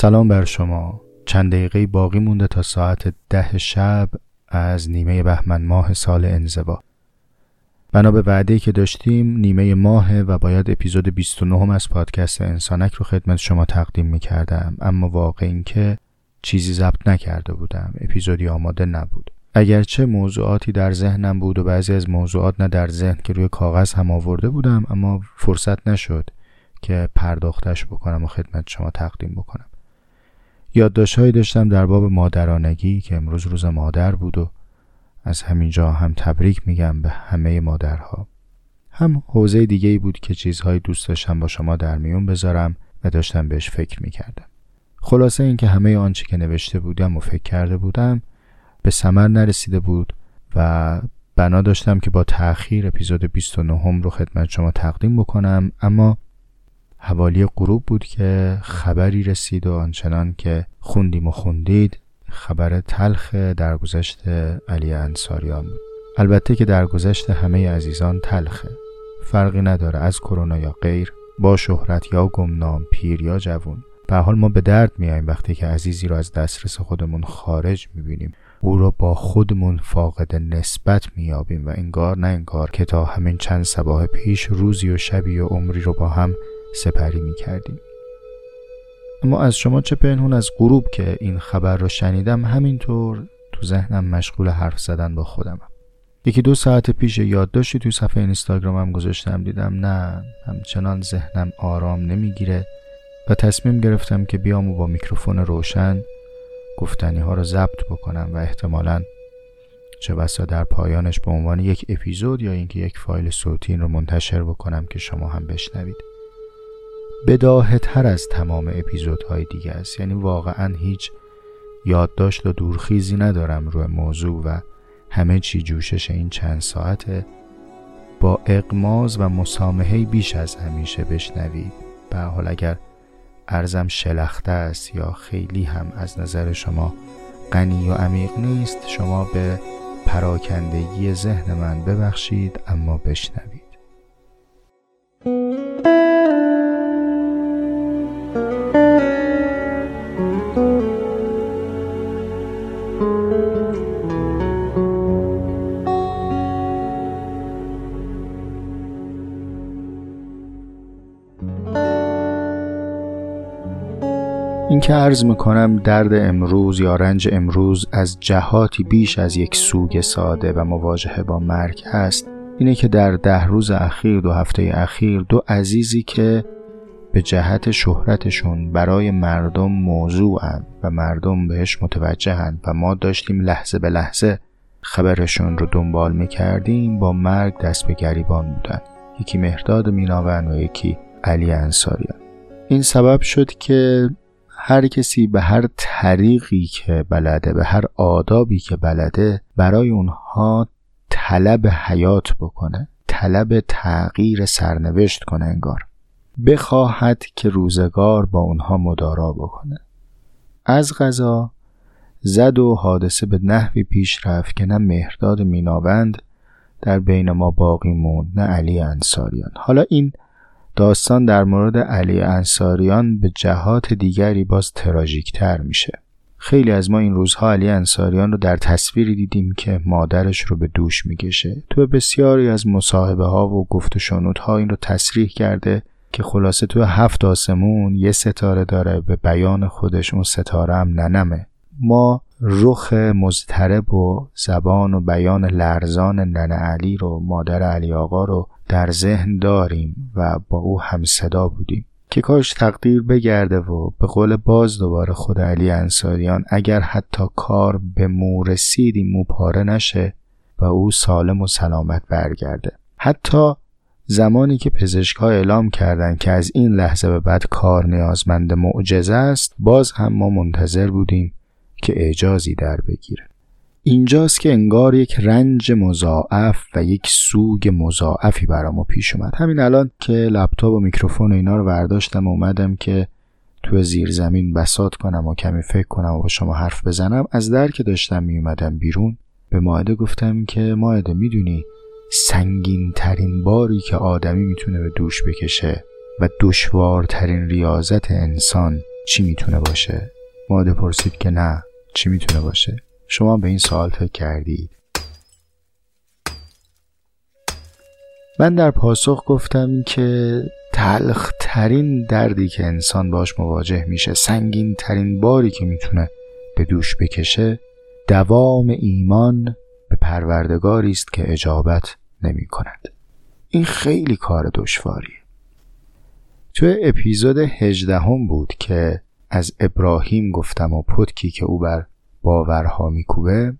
سلام بر شما. چند دقیقه باقی مونده تا ساعت ده شب از نیمه بهمن ماه سال انزوا. بنا به وعده که داشتیم نیمه ماه و باید اپیزود 29 از پادکست انسانک رو خدمت شما تقدیم می کردم اما واقع این که چیزی ضبط نکرده بودم. اپیزودی آماده نبود. اگرچه موضوعاتی در ذهنم بود و بعضی از موضوعات نه در ذهن که روی کاغذ هم آورده بودم اما فرصت نشد که پرداختش بکنم و خدمت شما تقدیم بکنم. یادداشتهایی داشتم در باب مادرانگی که امروز روز مادر بود و از همینجا هم تبریک میگم به همه مادرها. هم حوزه دیگه ای بود که چیزهایی دوست داشتم با شما در میون بذارم و داشتم بهش فکر می‌کردم. خلاصه اینکه همه آنچه که نوشته بودم و فکر کرده بودم به ثمر نرسیده بود و بنا داشتم که با تأخیر اپیزود 29 رو خدمت شما تقدیم بکنم اما حوالی غروب بود که خبری رسید و آنچنان که خوندیم و خوندید خبر تلخ درگذشت علی انصاریان بود. البته که درگذشت همه عزیزان تلخه. فرقی نداره از کرونا یا غیر با شهرت یا گمنام پیر یا جوون. به حال ما به درد میاییم وقتی که عزیزی رو از دسترس خودمون خارج می‌بینیم. او را با خودمون فاقد نسبت میابیم و انگار نه انگار که تا همین چند سباه پیش روزی و شبی و عمری رو با هم سپری می کردیم. اما از شما چه پنهون از غروب که این خبر رو شنیدم همینطور تو ذهنم مشغول حرف زدن با خودمم یکی دو ساعت پیش یادداشتی تو صفحه اینستاگرامم گذاشتم دیدم نه همچنان ذهنم آرام نمی‌گیره و تصمیم گرفتم که بیام و با میکروفون روشن گفتنی ها رو ضبط بکنم و احتمالا چه بسا در پایانش به عنوان یک اپیزود یا اینکه یک فایل صوتی این رو منتشر بکنم که شما هم بشنوید بداهه تر از تمام اپیزودهای دیگه است. یعنی واقعا هیچ یادداشت و دورخیزی ندارم روی موضوع و همه چی جوشش این چند ساعته. با اقماز و مسامحه بیش از همیشه بشنوید. به حال اگر ارزم شلخته است یا خیلی هم از نظر شما غنی و عمیق نیست شما به پراکندگی ذهن من ببخشید اما بشنوید. که عرض می‌کنم درد امروز یا رنج امروز از جهاتی بیش از یک سوگ ساده و مواجهه با مرگ هست. اینه که در ده روز اخیر دو هفته اخیر دو عزیزی که به جهت شهرتشون برای مردم موضوعن و مردم بهش متوجهن و ما داشتیم لحظه به لحظه خبرشون رو دنبال می‌کردیم با مرگ دست به گریبان بودن. یکی مهداد میناون و یکی علی انصاریان. این سبب شد که هر کسی به هر طریقی که بلده به هر آدابی که بلده برای اونها طلب حیات بکنه طلب تغییر سرنوشت کنه انگار. بخواهد که روزگار با اونها مدارا بکنه. از غذا زد و حادثه به نحوی پیش رفت که نه مهرداد میناوند در بین ما باقی موند نه علی انصاریان. حالا این داستان در مورد علی انصاریان به جهات دیگری باز تراژیکتر میشه. خیلی از ما این روزها علی انصاریان رو در تصویری دیدیم که مادرش رو به دوش می‌کشه. تو بسیاری از مصاحبه ها و گفت ها این رو تصریح کرده که خلاصه تو هفت آسمون یه ستاره داره به بیان خودش اون ستاره هم ننمه. ما رخ مضطرب و زبان و بیان لرزان ننه علی رو مادر علی آقا رو در ذهن داریم و با او هم صدا بودیم که کاش تقدیر بگرده و به قول باز دوباره خود علی انصاریان اگر حتی کار به مو رسید این مو پاره نشه و او سالم و سلامت برگرده. حتی زمانی که پزشکها اعلام کردند که از این لحظه به بعد کار نیازمند معجزه است باز هم ما منتظر بودیم که اعجازی در بگیره. اینجاست که انگار یک رنج مضاعف و یک سوگ مضاعفی برام پیش اومد. همین الان که لپتاپ و میکروفون و اینا رو برداشتم و اومدم که تو زیر زمین بسات کنم و کمی فکر کنم و با شما حرف بزنم از در که داشتم می اومدم بیرون به ماعده گفتم که ماعده می‌دونی سنگین ترین باری که آدمی می‌تونه به دوش بکشه و دشوارترین ریاضت انسان چی می‌تونه باشه؟ ماده پرسید که نه. چی می‌تونه باشه؟ شما به این سوال فکر کردید. من در پاسخ گفتم که تلخ ترین دردی که انسان باش مواجه میشه سنگین ترین باری که می‌تونه به دوش بکشه دوام ایمان به پروردگاری است که اجابت نمی کند. این خیلی کار دشواریه. تو اپیزود هجدهم بود که از ابراهیم گفتم و پتکی که او بر باورها میکوبه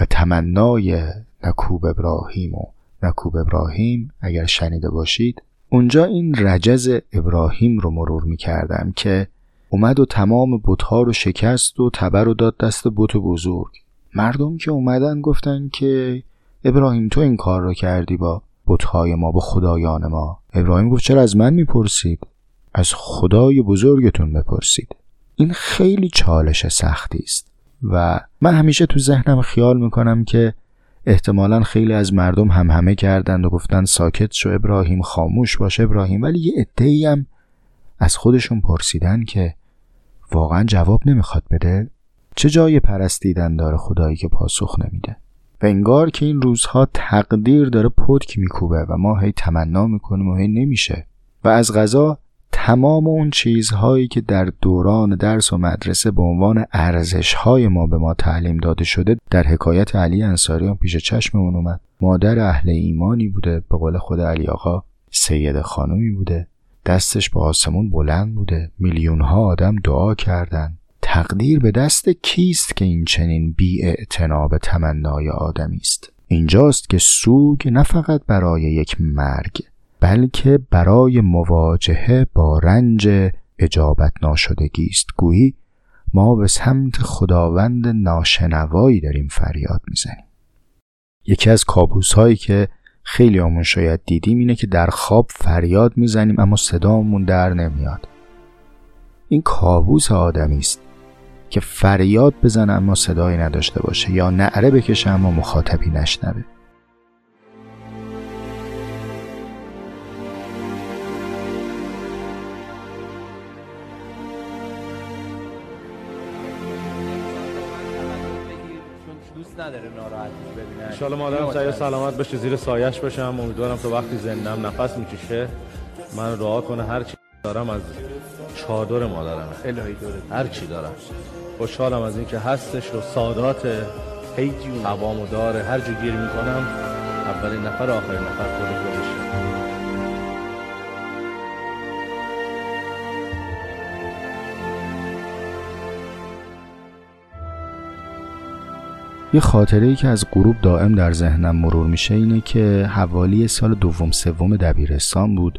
و تمنای نکوب ابراهیم و نکوب ابراهیم اگر شنیده باشید. اونجا این رجز ابراهیم رو مرور می‌کردم که اومد و تمام بتها رو شکست و تبر رو داد دست بت بزرگ. مردم که اومدن گفتن که ابراهیم تو این کار رو کردی با بتهای ما با خدایان ما. ابراهیم گفت چرا از من می‌پرسید؟ از خدای بزرگتون بپرسید. این خیلی چالش سختی است و من همیشه تو ذهنم خیال می‌کنم که احتمالا خیلی از مردم هم همه کردند و گفتن ساکت شو ابراهیم خاموش باش ابراهیم. ولی یه عده‌ای هم از خودشون پرسیدن که واقعا جواب نمی‌خواد بده. چه جای پرستیدن داره خدایی که پاسخ نمیده؟ و انگار که این روزها تقدیر داره پتک میکوبه و ما هی تمنا می‌کنیم و هی نمیشه. و از غذا تمام اون چیزهایی که در دوران درس و مدرسه به عنوان ارزشهای ما به ما تعلیم داده شده در حکایت علی انصاریان پیش چشممون اومد. مادر اهل ایمانی بوده به قول خود علی آقا سید خانومی بوده. دستش به آسمون بلند بوده. میلیون ها آدم دعا کردند. تقدیر به دست کیست که این چنین بی به تمنای آدمی است؟ اینجاست که سوگ نه فقط برای یک مرگ بلکه برای مواجهه با رنج اجابت ناشدگی است. گویی ما به سمت خداوند ناشنوایی داریم فریاد می‌زنیم. یکی از کابوس هایی که خیلی همون شاید دیدیم اینه که در خواب فریاد می‌زنیم اما صدامون در نمیاد. این کابوس آدمی است که فریاد بزنه اما صدایی نداشته باشه یا نعره بکشه اما مخاطبی نشنوه. انشالله مادرم سعی سلامت بشه زیر سایش باشم. امیدوارم تا وقتی زندم نفس می‌کشه. من دعا کنه هر چی دارم از چادر مادرم. الهی دوره هر چی دارم. خوشحالم از اینکه هستش و سادات هیجی و و داره. هر جو گیر می‌کنم اولین نفر آخرین نفر خود خودشه یه خاطره ای که از غروب دائم در ذهنم مرور میشه اینه که حوالی سال دوم سوم دبیرستان بود.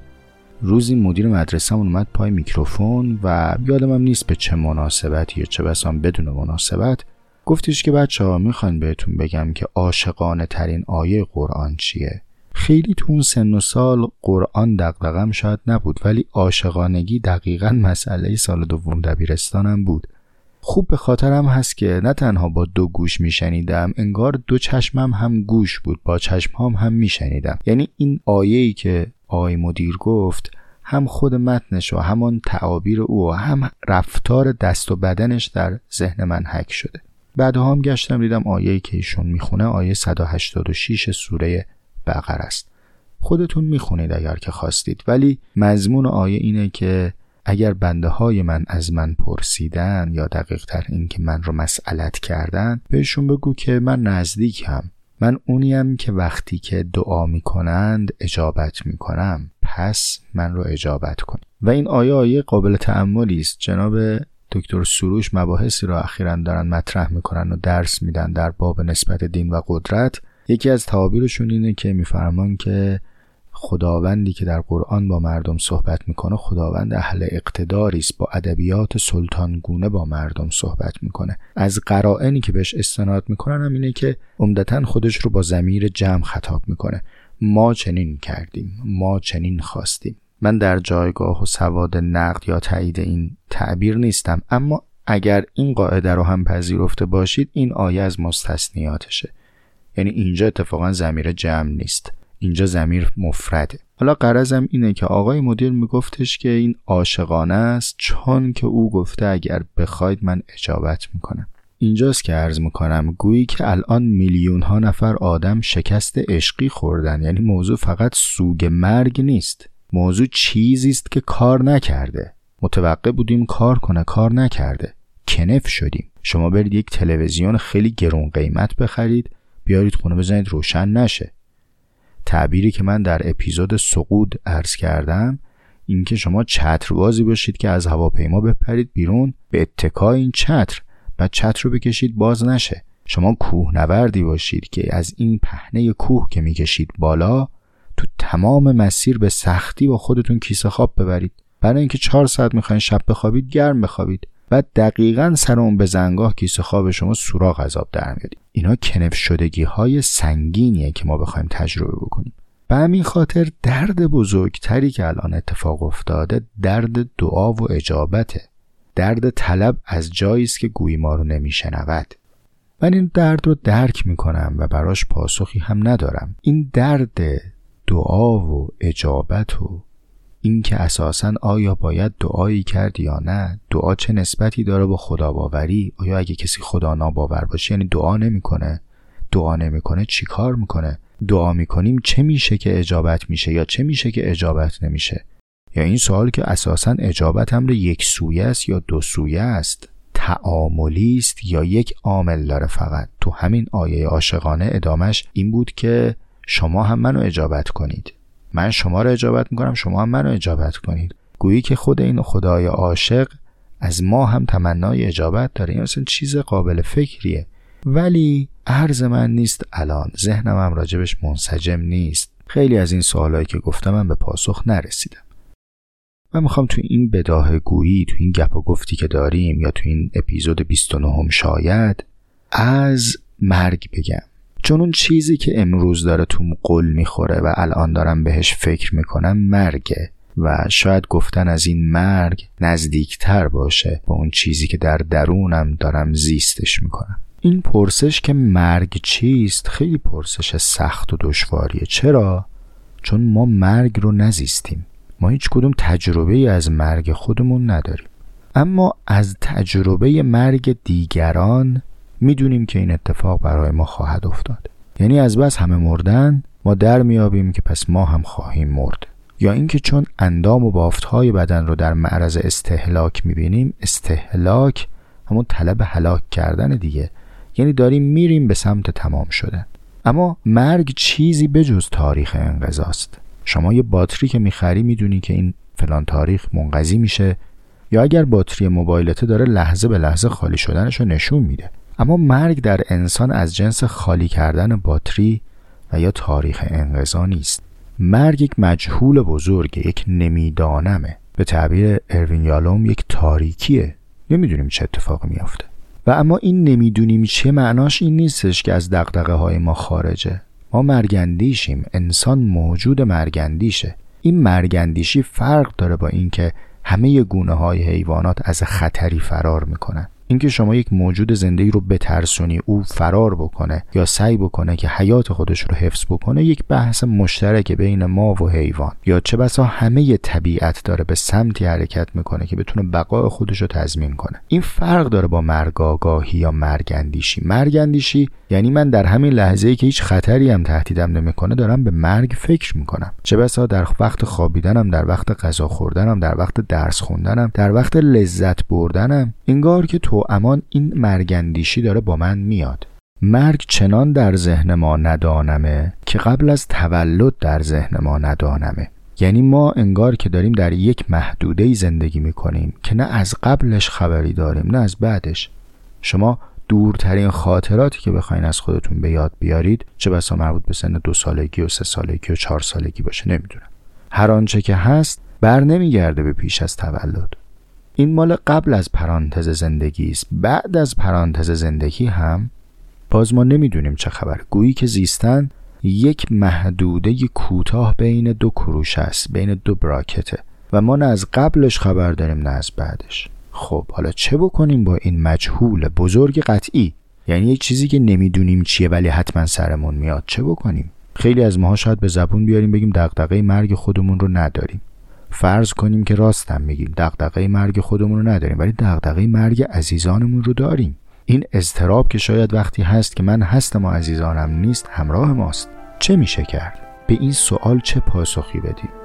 روزی مدیر مدرسه اومد پای میکروفون و یادم هم نیست به چه مناسبتی یا چه بسان بدون مناسبت گفتش که بچه ها می‌خوان بهتون بگم که عاشقانه ترین آیه قرآن چیه. خیلی تو اون سن و سال قرآن دقدقم شاید نبود ولی عاشقانگی دقیقا مسئله سال دوم دبیرستانم بود. خوب به خاطرم هست که نه تنها با دو گوش میشنیدم انگار دو چشمم هم گوش بود با چشمهام هم میشنیدم. یعنی این آیه‌ای که آقای مدیر گفت هم خود متنش و همان تعابیر او و هم رفتار دست و بدنش در ذهن من حک شده. بعدها هم گشتم دیدم آیه‌ای که ایشون می‌خونه آیه 186 سوره بقره است. خودتون می‌خونید اگر که خواستید. ولی مضمون آیه اینه که اگر بنده های من از من پرسیدن یا دقیق تر این که من رو مسئلت کردن بهشون بگو که من نزدیکم. من اونیم که وقتی که دعا می‌کنند اجابت می‌کنم. پس من رو اجابت کن. و این آیه آیه قابل تعملی است. جناب دکتر سروش مباحثی را اخیرا دارن مطرح می‌کنن و درس میدن در باب نسبت دین و قدرت. یکی از تعابیرشون اینه که میفرمان که خداوندی که در قرآن با مردم صحبت می‌کنه خداوند اهل اقتداری است با ادبیات سلطانگونه با مردم صحبت می‌کنه. از قرائنی که بهش استناد می‌کنن هم اینه که عمدتا خودش رو با زمیر جمع خطاب می‌کنه. ما چنین کردیم ما چنین خواستیم. من در جایگاه و سواد نقد یا تایید این تعبیر نیستم اما اگر این قاعده رو هم پذیرفته باشید این آیه از مستثنیاتشه. یعنی اینجا اتفاقا زمیر جمع نیست. اینجا زمیر مفرده. حالا قرضم اینه که آقای مدیر میگفتش که این عاشقانه است چون که او گفته اگر بخواید من اجابت می‌کنم. اینجاست که عرض می‌کنم گویی که الان میلیون ها نفر آدم شکست عشقی خوردن. یعنی موضوع فقط سوگ مرگ نیست. موضوع چیزی است که کار نکرده. متوقع بودیم کار کنه کار نکرده. کنف شدیم. شما برید یک تلویزیون خیلی گرون قیمت بخرید بیارید خونه بزنید روشن نشه. تعبیری که من در اپیزود سقود عرض کردم اینکه شما چتربازی باشید که از هواپیما بپرید بیرون به اتکای این چتر و چتر رو بکشید باز نشه. شما کوهنوردی باشید که از این پهنه کوه که می‌کشید بالا تو تمام مسیر به سختی با خودتون کیسه خواب ببرید. برای اینکه چهار ساعت می‌خواین شب بخوابید گرم بخوابید. و دقیقا سر اون به زنگاه کیسه خواب شما سوراخ عذاب در میارید اینا کنف شدگی های سنگینیه که ما بخوایم تجربه بکنیم. به همین خاطر درد بزرگتری که الان اتفاق افتاده درد دعا و اجابته. درد طلب از جایی است که گویی ما رو نمیشنود. من این درد رو درک می‌کنم و براش پاسخی هم ندارم. این درد دعا و اجابت و اینکه اساسا آیا باید دعایی کرد یا نه دعا چه نسبتی داره با خدا باوری آیا اگه کسی خدا ناباور باشه یعنی دعا نمی‌کنه؟ دعا نمی‌کنه چیکار می‌کنه؟ دعا می‌کنیم چه میشه که اجابت میشه یا چه میشه که اجابت نمیشه؟ یا این سوال که اساسا اجابت امر یک سویه است یا دو سویه است؟ تعاملی است یا یک عامل داره فقط؟ تو همین آیه عاشقانه ادامش این بود که شما هم منو اجابت کنید. من شما رو اجابت می‌کنم شما هم منو اجابت کنید. گویی که خود این خدای عاشق از ما هم تمنای اجابت داره. این اصلا چیز قابل فکریه. ولی عرض من نیست الان. ذهنم هم راجبش منسجم نیست. خیلی از این سوالایی که گفتم من به پاسخ نرسیدم. من می‌خوام تو این بداه گویی تو این گپ و گفتی که داریم یا تو این اپیزود 29 شاید از مرگ بگم. چون اون چیزی که امروز داره تو قل می‌خوره و الان دارم بهش فکر می‌کنم مرگه و شاید گفتن از این مرگ نزدیکتر باشه با اون چیزی که در درونم دارم زیستش می‌کنم. این پرسش که مرگ چیست خیلی پرسش سخت و دشواریه. چرا؟ چون ما مرگ رو نزیستیم. ما هیچ کدوم تجربه از مرگ خودمون نداریم. اما از تجربه مرگ دیگران می‌دونیم که این اتفاق برای ما خواهد افتاد. یعنی از بس همه مردن ما در میابیم که پس ما هم خواهیم مرد. یا اینکه چون اندام و بافتهای بدن رو در معرض استهلاک می‌بینیم استهلاک همون طلب هلاک کردن دیگه. یعنی داریم میریم به سمت تمام شدن. اما مرگ چیزی بجز تاریخ انقضاست. شما یه باتری که می‌خری می‌دونی که این فلان تاریخ منقضی میشه. یا اگر باتری موبایلته داره لحظه به لحظه خالی شدنش رو نشون میده. اما مرگ در انسان از جنس خالی کردن باتری و یا تاریخ انقضا نیست. مرگ یک مجهول بزرگه یک نمیدانمه. به تعبیر اروین یالوم یک تاریکیه. نمی‌دونیم چه اتفاقی میافته. و اما این نمی‌دونیم چه معناش این نیستش که از دقدقه های ما خارجه. ما مرگندیشیم انسان موجود مرگندیشه این مرگندیشی فرق داره با اینکه همه گونه های حیوانات از خطری فرار می‌کنن. اینکه شما یک موجود زنده رو بترسونی او فرار بکنه یا سعی بکنه که حیات خودش رو حفظ بکنه یک بحث مشترک بین ما و حیوان. یا چه بسا همه طبیعت داره به سمتی حرکت می‌کنه که بتونه بقای خودش رو تضمین کنه. این فرق داره با مرگاگاهی یا مرگندیشی مرگندیشی یعنی من در همین لحظه ای که هیچ خطری هم تهدیدم نمی‌کنه دارم به مرگ فکر می‌کنم. چه بسا در وقت خوابیدنم در وقت غذا خوردنم در وقت درس خوندنم در وقت لذت بردنم انگار که امان این مرگندیشی داره با من میاد. مرگ چنان در ذهن ما ندانمه که قبل از تولد در ذهن ما ندانمه. یعنی ما انگار که داریم در یک محدوده زندگی می‌کنیم که نه از قبلش خبری داریم نه از بعدش. شما دورترین خاطراتی که بخواین از خودتون به یاد بیارید چه بسا مربوط به سن دو سالگی و سه سالگی و چهار سالگی باشه نمی‌دونم. هر آنچه که هست بر نمیگرده به پیش از تولد. این مال قبل از پرانتز زندگی است. بعد از پرانتز زندگی هم باز ما نمی‌دونیم چه خبر. گویی که زیستن یک محدوده کوتاه بین دو کروش است بین دو براکته و ما نه از قبلش خبر داریم نه از بعدش. خب حالا چه بکنیم با این مجهول بزرگ قطعی؟ یعنی یک چیزی که نمی‌دونیم چیه ولی حتما سرمون میاد. چه بکنیم؟ خیلی از ماها شاید به زبون بیاریم بگیم دغدغه مرگ خودمون رو نداریم. فرض کنیم که راستم میگیم دغدغه مرگ خودمون رو نداریم ولی دغدغه مرگ عزیزانمون رو داریم. این اضطراب که شاید وقتی هست که من هستم و عزیزانم نیست همراه ماست. چه میشه کرد؟ به این سوال چه پاسخی بدیم؟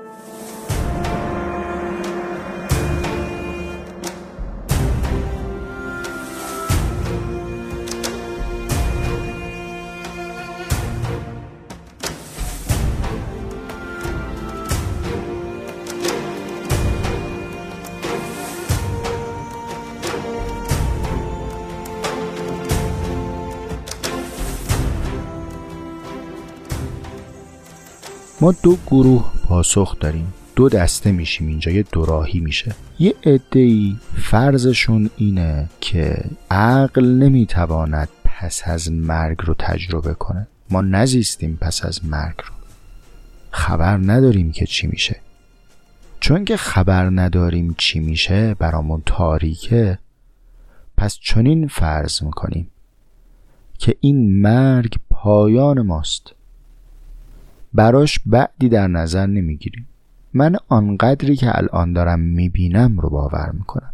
ما دو گروه پاسخ داریم. دو دسته میشیم اینجا یه دوراهی میشه. یه عدهای فرضشون اینه که عقل نمی‌تواند پس از مرگ رو تجربه کنه. ما نزیستیم پس از مرگ رو. خبر نداریم که چی میشه. چون که خبر نداریم چی میشه برامون تاریکه پس چنین فرض می‌کنیم که این مرگ پایان ماست. براش بعدی در نظر نمی‌گیریم. من آنقدری که الان دارم می‌بینم رو باور می‌کنم.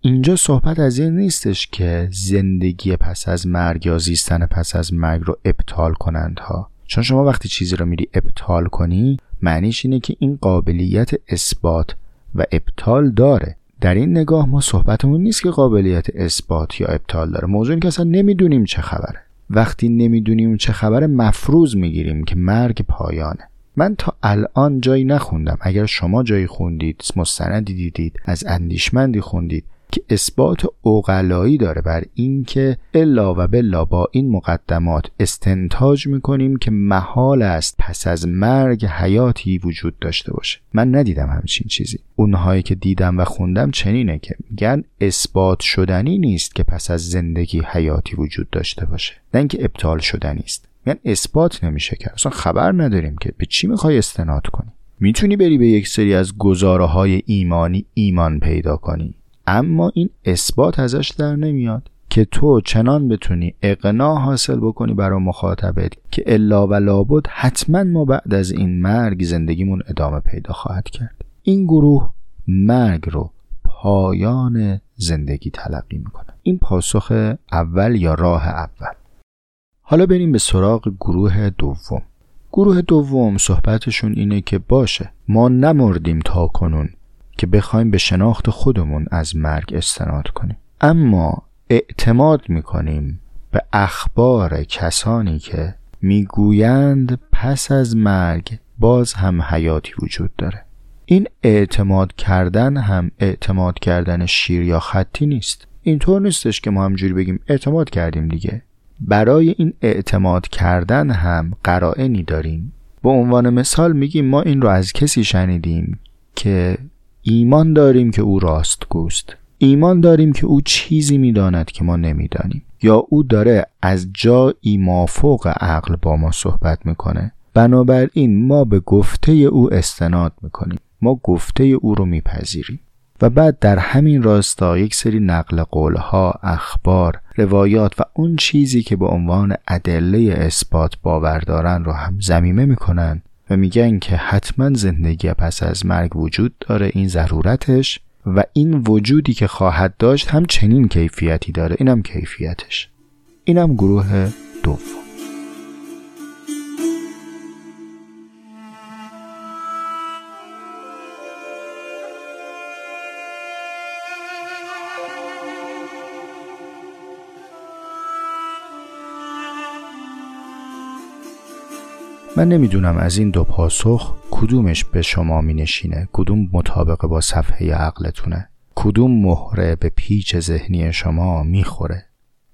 اینجا صحبت از این نیستش که زندگی پس از مرگ یا زیستن پس از مرگ رو ابطال کنند ها چون شما وقتی چیزی رو میری ابطال کنی معنیش اینه که این قابلیت اثبات و ابطال داره. در این نگاه ما صحبتمون نیست که قابلیت اثبات یا ابطال داره. موضوع این که اصلا نمی‌دونیم چه خبره. وقتی نمی‌دونیم چه خبر مفروض می‌گیریم که مرگ پایانه. من تا الان جایی نخوندم. اگر شما جایی خوندید مستندی دیدید از اندیشمندی خوندید که اثبات اوغلایی داره بر اینکه الا و بلا با این مقدمات استنتاج می‌کنیم که محال است پس از مرگ حیاتی وجود داشته باشه. من ندیدم همچین چیزی. اونهایی که دیدم و خوندم چنینه که میگن اثبات شدنی نیست که پس از زندگی حیاتی وجود داشته باشه. نه اینکه ابطال شدنی است. میگن اثبات نمیشه کرد اصلا خبر نداریم که به چی می‌خوای استناد کنی. می‌تونی بری به یک سری از گزاره های ایمانی ایمان پیدا کنی. اما این اثبات ازش در نمیاد که تو چنان بتونی اقناع حاصل بکنی برای مخاطبت که الا و لابد حتما ما بعد از این مرگ زندگیمون ادامه پیدا خواهد کرد. این گروه مرگ رو پایان زندگی تلقی می‌کنه. این پاسخ اول یا راه اول؟ حالا بریم به سراغ گروه دوم. گروه دوم صحبتشون اینه که باشه ما نمردیم تا کنون. که بخوایم به شناخت خودمون از مرگ استناد کنیم. اما اعتماد می‌کنیم به اخبار کسانی که می‌گویند پس از مرگ باز هم حیاتی وجود داره. این اعتماد کردن هم اعتماد کردن شیر یا خطی نیست. اینطور نیستش که ما همجوری بگیم اعتماد کردیم دیگه. برای این اعتماد کردن هم قرائنی داریم. به عنوان مثال میگیم ما این رو از کسی شنیدیم که ایمان داریم که او راست گوست ایمان داریم که او چیزی می‌داند که ما نمی‌دانیم. یا او داره از جایی مافوق عقل با ما صحبت می‌کنه. بنابراین ما به گفته او استناد می‌کنیم. ما گفته او رو میپذیریم. و بعد در همین راستا یک سری نقل قولها، اخبار، روایات و اون چیزی که به عنوان ادله اثبات باور دارن رو هم زمیمه می‌کنن. و میگن که حتما زندگی پس از مرگ وجود داره این ضرورتش و این وجودی که خواهد داشت هم چنین کیفیتی داره اینم کیفیتش. اینم گروه دوم. من نمی‌دونم از این دو پاسخ کدومش به شما می نشینه کدوم مطابق با صفحه عقلتونه. کدوم مهره به پیچ ذهنی شما می‌خوره.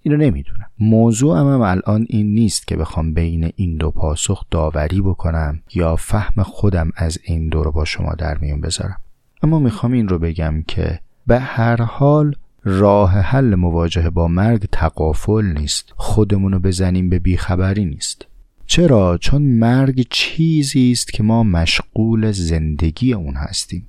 اینو نمی‌دونم. موضوع هم, الان این نیست که بخوام بین این دو پاسخ داوری بکنم یا فهم خودم از این دو رو با شما در میون بذارم. اما می‌خوام این رو بگم که به هر حال راه حل مواجهه با مرگ تقافل نیست. خودمونو بزنیم به بیخبری نیست. چرا؟ چون مرگ چیزی است که ما مشغول زندگی اون هستیم.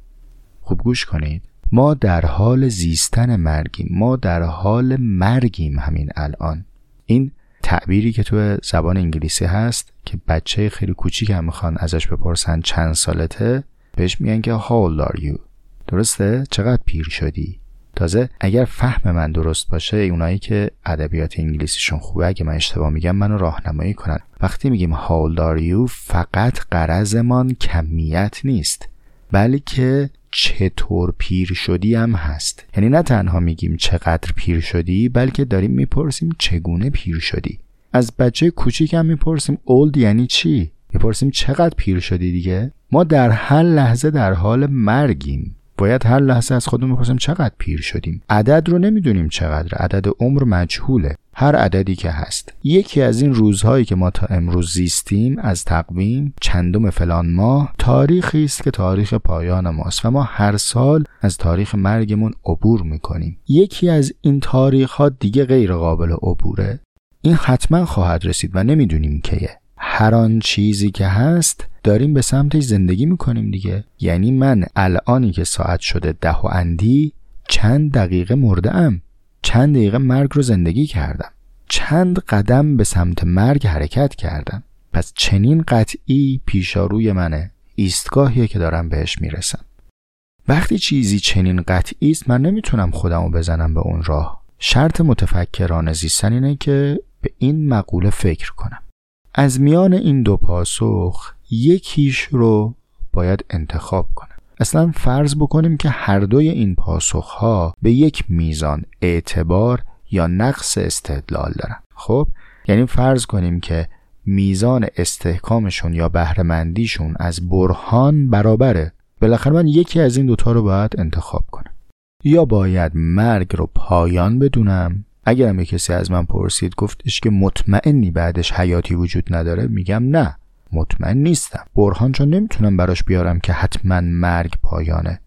خوب گوش کنید. ما در حال زیستن مرگیم. ما در حال مرگیم همین الان. این تعبیری که تو زبان انگلیسی هست که بچه خیلی کوچیک هم می‌خوان ازش بپرسن چند سالته بهش میگن که how old are you درسته؟ چقدر پیر شدی؟ تازه اگر فهم من درست باشه اونایی که ادبیات انگلیسیشون خوبه اگه من اشتباه میگم منو راهنمایی کنن. وقتی میگیم how are you? فقط قرضمان کمیت نیست بلکه چطور پیر شدی هم هست. یعنی نه تنها میگیم چقدر پیر شدی بلکه داریم می‌پرسیم چگونه پیر شدی. از بچه کوچیک هم می‌پرسیم اولد یعنی چی؟ می‌پرسیم چقدر پیر شدی دیگه؟ ما در هر لحظه در حال مرگیم. باید هر لحظه از خودمون بپرسیم چقدر پیر شدیم. عدد رو نمی‌دونیم چقدر. عدد عمر مجهوله. هر عددی که هست. یکی از این روزهایی که ما تا امروز زیستیم از تقویم چندم فلان ماه تاریخی است که تاریخ پایان ماست و ما هر سال از تاریخ مرگمون عبور می‌کنیم. یکی از این تاریخ ها دیگه غیر قابل عبوره. این حتما خواهد رسید و نمی‌دونیم کیه. هر آن چیزی که هست داریم به سمتش زندگی می‌کنیم دیگه. یعنی من الانی که ساعت شده ده و اندی چند دقیقه مرده ام چند دقیقه مرگ رو زندگی کردم. چند قدم به سمت مرگ حرکت کردم. پس چنین قطعی پیشاروی منه. ایستگاهیه که دارم بهش می‌رسم. وقتی چیزی چنین قطعی است من نمی‌تونم خودم رو بزنم به اون راه. شرط متفکران زیستن اینه که به این مقوله فکر کنم. از میان این دو پاسخ یکیش رو باید انتخاب کنم. اصلا فرض بکنیم که هر دوی این پاسخ ها به یک میزان اعتبار یا نقص استدلال دارن. خب؟ یعنی فرض کنیم که میزان استحکامشون یا بهرهمندیشون از برهان برابره. بالاخره من یکی از این دوتا رو باید انتخاب کنم. یا باید مرگ رو پایان بدونم. اگرم کسی از من پرسید گفتش که مطمئنی بعدش حیاتی وجود نداره میگم نه. مطمئن نیستم. برهان چون نمی‌تونم براش بیارم که حتما مرگ پایانه.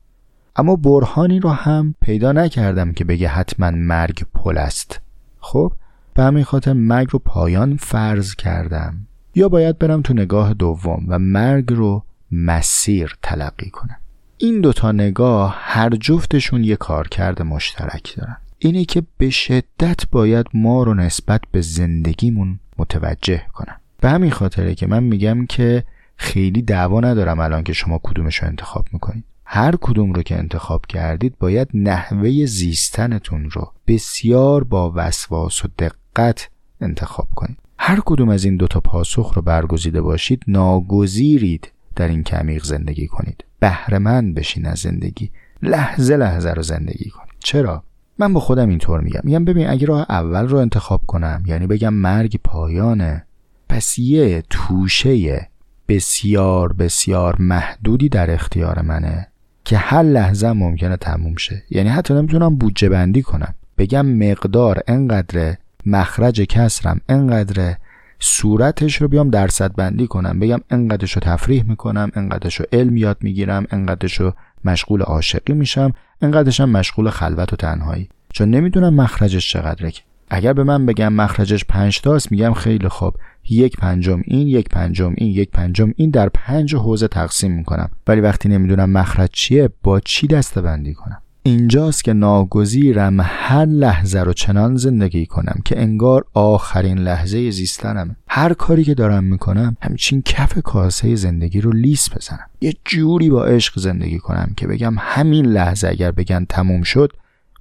اما برهانی رو هم پیدا نکردم که بگه حتما مرگ پل است. خب به همین خاطر مرگ رو پایان فرض کردم. یا باید برم تو نگاه دوم و مرگ رو مسیر تلقی کنم. این دوتا نگاه هر جفتشون یه کارکرد مشترک دارن. اینه که به شدت باید ما رو نسبت به زندگیمون متوجه کنن. به همین خاطره که من میگم که خیلی دعوا ندارم الان که شما کدومش رو انتخاب می‌کنید. هر کدوم رو که انتخاب کردید باید نحوه زیستنتون رو بسیار با وسواس و دقت انتخاب کنید. هر کدوم از این دوتا پاسخ رو برگزیده باشید ناگزیرید در این کمیق زندگی کنید. بهرهمند بشین از زندگی. لحظه لحظه رو زندگی کنید چرا؟ من با خودم اینطور میگم. میگم ببین اگه راه اول رو انتخاب کنم یعنی بگم مرگ پایانه پس یه توشه بسیار بسیار محدودی در اختیار منه که هر لحظه ممکنه تموم شه. یعنی حتی نمی‌تونم بودجه بندی کنم. بگم مقدار انقدره مخرج کسرم انقدره صورتش رو بیام درصد بندی کنم. بگم انقدرش رو تفریح می‌کنم انقدرش رو علم یاد می‌گیرم انقدرش رو مشغول عاشقی میشم انقدرش هم مشغول خلوت و تنهایی. چون نمی‌دونم مخرجش چقدره. اگر به من بگم مخرجش پنج تاست میگم خیلی خوب. یک پنجم این یک پنجم این یک پنجم این در پنج حوزه تقسیم می‌کنم. ولی وقتی نمی‌دونم مخرج چیه با چی دسته بندی کنم؟ اینجاست که ناگزیرم هر لحظه رو چنان زندگی کنم که انگار آخرین لحظه زیستنم هر کاری که دارم می‌کنم همچین کف کاسه زندگی رو لیس بزنم. یه جوری با عشق زندگی کنم که بگم همین لحظه اگر بگن تموم شد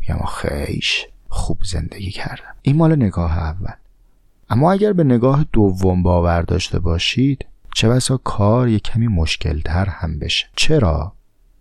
بگم خیش خوب زندگی کردم. این مال نگاه اول. اما اگر به نگاه دوم باور داشته باشید چه بسا کار یک کمی مشکلتر هم بشه. چرا؟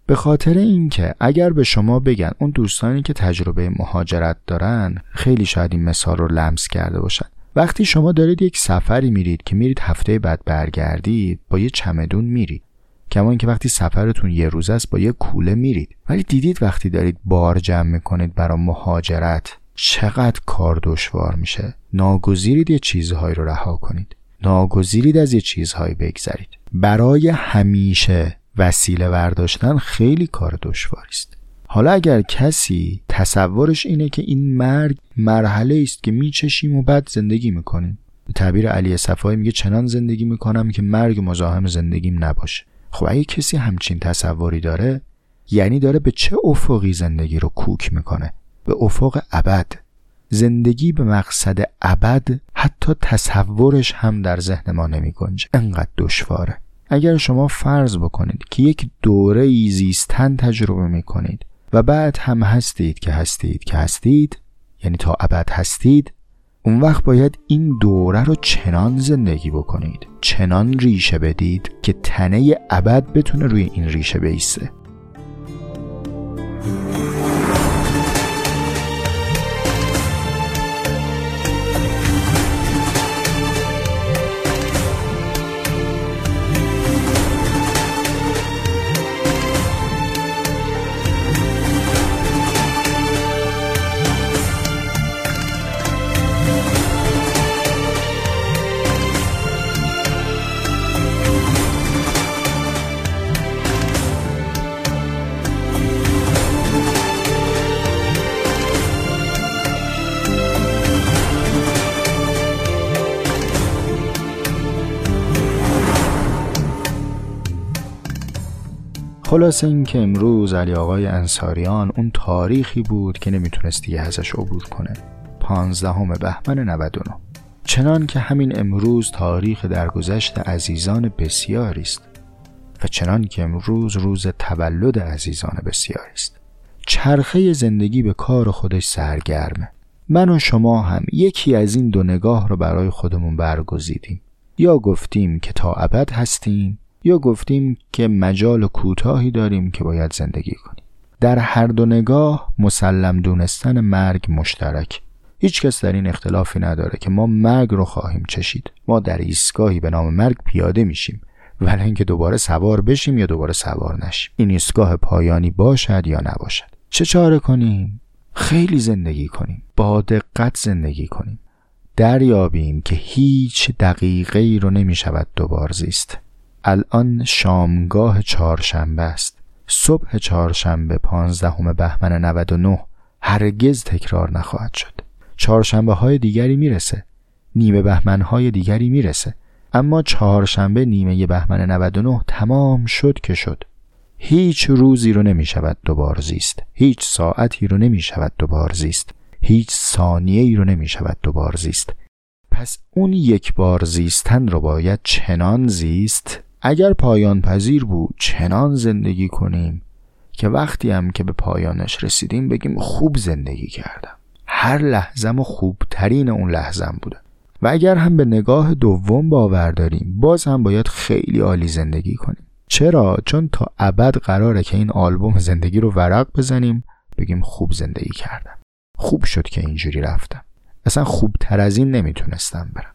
به خاطر اینکه اگر به شما بگن اون دوستانی که تجربه مهاجرت دارن خیلی شاید این مثال رو لمس کرده باشن. وقتی شما دارید یک سفری میرید که میرید هفته بعد برگردید با یه چمدون میرید. کما که وقتی سفرتون یه روز است با یه کوله میرید. ولی دیدید وقتی دارید بار جمع می‌کنید برای مهاجرت چقدر کار دشوار میشه. ناگزیرید یه چیزهایی رو رها کنید. ناگزیرید از یه چیزهایی بگذرید. برای همیشه وسیله برداشتن خیلی کار دشواری است. حالا اگر کسی تصورش اینه که این مرگ مرحله است که میچشیم و بعد زندگی می‌کنیم. به تعبیر علی صفایی میگه چنان زندگی می‌کنم که مرگ مزاحم زندگیم نباشه. خب اگه کسی همچین تصوری داره یعنی داره به چه افقی زندگی رو کوک می‌کنه؟ به افق ابد. زندگی به مقصد ابد حتی تصورش هم در ذهن ما نمی گنجه. انقدر دشواره. اگر شما فرض بکنید که یک دوره ای زیستن تجربه می کنید و بعد هم هستید که هستید که هستید یعنی تا ابد هستید اون وقت باید این دوره رو چنان زندگی بکنید چنان ریشه بدید که تنه ابد بتونه روی این ریشه بیسته خلاصه این که امروز علی آقای انصاریان اون تاریخی بود که نمی‌تونست دیگه ازش عبور کنه. پانزدهم بهمن 99 چنان که همین امروز تاریخ درگذشت عزیزان بسیاری است و چنان که امروز روز تولد عزیزان بسیاری است. چرخه زندگی به کار خودش سرگرمه. من و شما هم یکی از این دو نگاه رو برای خودمون برگزیدیم. یا گفتیم که تا ابد هستیم یا گفتیم که مجال کوتاهی داریم که باید زندگی کنیم. در هر دو نگاه مسلم دونستن مرگ مشترک. هیچ کس در این اختلافی نداره که ما مرگ رو خواهیم چشید. ما در ایستگاهی به نام مرگ پیاده میشیم. ولی اینکه دوباره سوار بشیم یا دوباره سوار نشیم. این ایستگاه پایانی باشد یا نباشد. چه چاره کنیم؟ خیلی زندگی کنیم. با دقت زندگی کنیم. دریابیم که هیچ دقیقه ای رو نمی شود دوبار زیست. الان شامگاه چهارشنبه است. صبح چهارشنبه پانزدهم بهمن 99 هرگز تکرار نخواهد شد. چهارشنبه های دیگری می‌رسه. نیمه بهمن های دیگری می‌رسه. اما چهارشنبه نیمه بهمن 99 تمام شد که شد. هیچ روزی رو نمی شود دوبار زیست. هیچ ساعتی رو نمی شود دوبار زیست. هیچ ثانیه ای رو نمی شود دوبار زیست. پس اون یک بار زیستن رو باید چنان زیست اگر پایان پذیر بود چنان زندگی کنیم که وقتی هم که به پایانش رسیدیم بگیم خوب زندگی کردم. هر لحظم و خوبترین اون لحظم بوده. و اگر هم به نگاه دوم باور داریم باز هم باید خیلی عالی زندگی کنیم. چرا؟ چون تا ابد قراره که این آلبوم زندگی رو ورق بزنیم بگیم خوب زندگی کردم. خوب شد که اینجوری رفتم. اصلا خوبتر از این نمی‌تونستم برم.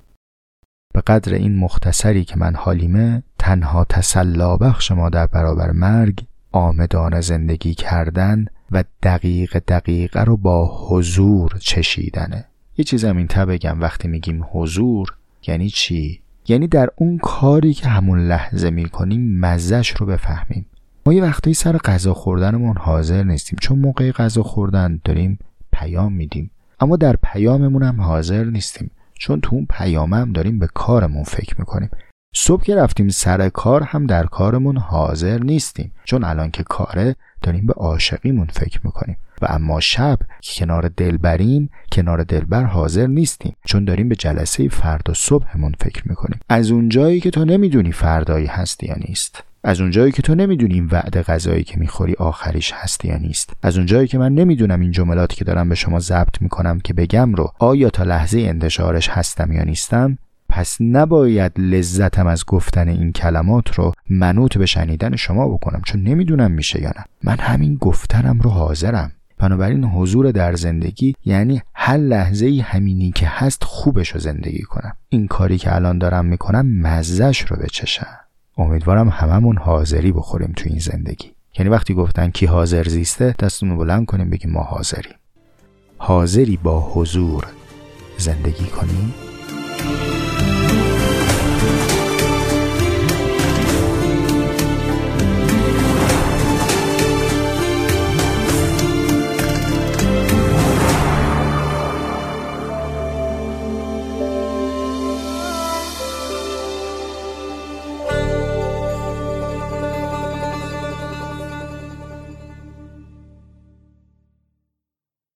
به قدر این مختصری که من حالیمه تنها تسلا بخش ما در برابر مرگ آمدانه زندگی کردن و دقیق دقیقه رو با حضور چشیدنه. یه چیز این بگم وقتی میگیم حضور یعنی چی؟ یعنی در اون کاری که همون لحظه می‌کنیم مزش رو بفهمیم. ما یه وقتی سر غذا خوردنمون حاضر نیستیم. چون موقع غذا خوردن داریم پیام میدیم. اما در پیاممون هم حاضر نیستیم. چون تو اون پیامه هم داریم به کارمون فکر می‌کنیم. صبح که رفتیم سر کار هم در کارمون حاضر نیستیم. چون الان که کاره داریم به عاشقیمون فکر می‌کنیم. و اما شب که کنار دلبریم کنار دلبر حاضر نیستیم. چون داریم به جلسه فردا صبحمون فکر می‌کنیم. از اونجایی که تو نمی‌دونی فردایی هست یا نیست. از اونجایی که تو نمی‌دونی این وعده غذایی که می‌خوری آخریش هست یا نیست. از اونجایی که من نمی‌دونم این جملاتی که دارم به شما ضبط می‌کنم که بگم رو آیا تا لحظه انتشارش هستم یا نیستم؟ پس نباید لذتم از گفتن این کلمات رو منوط به شنیدن شما بکنم چون نمی‌دونم میشه یا نه. من همین گفتنم رو حاضرم. بنابراین حضور در زندگی یعنی هر لحظه ای همینی که هست خوبش رو زندگی کنم. این کاری که الان دارم می‌کنم مزش رو بچشم. امیدوارم هممون حاضری بخوریم تو این زندگی. یعنی وقتی گفتن کی حاضر زیسته دستمون بلند کنیم بگیم ما حاضریم. حاضری با حضور زندگی کنیم؟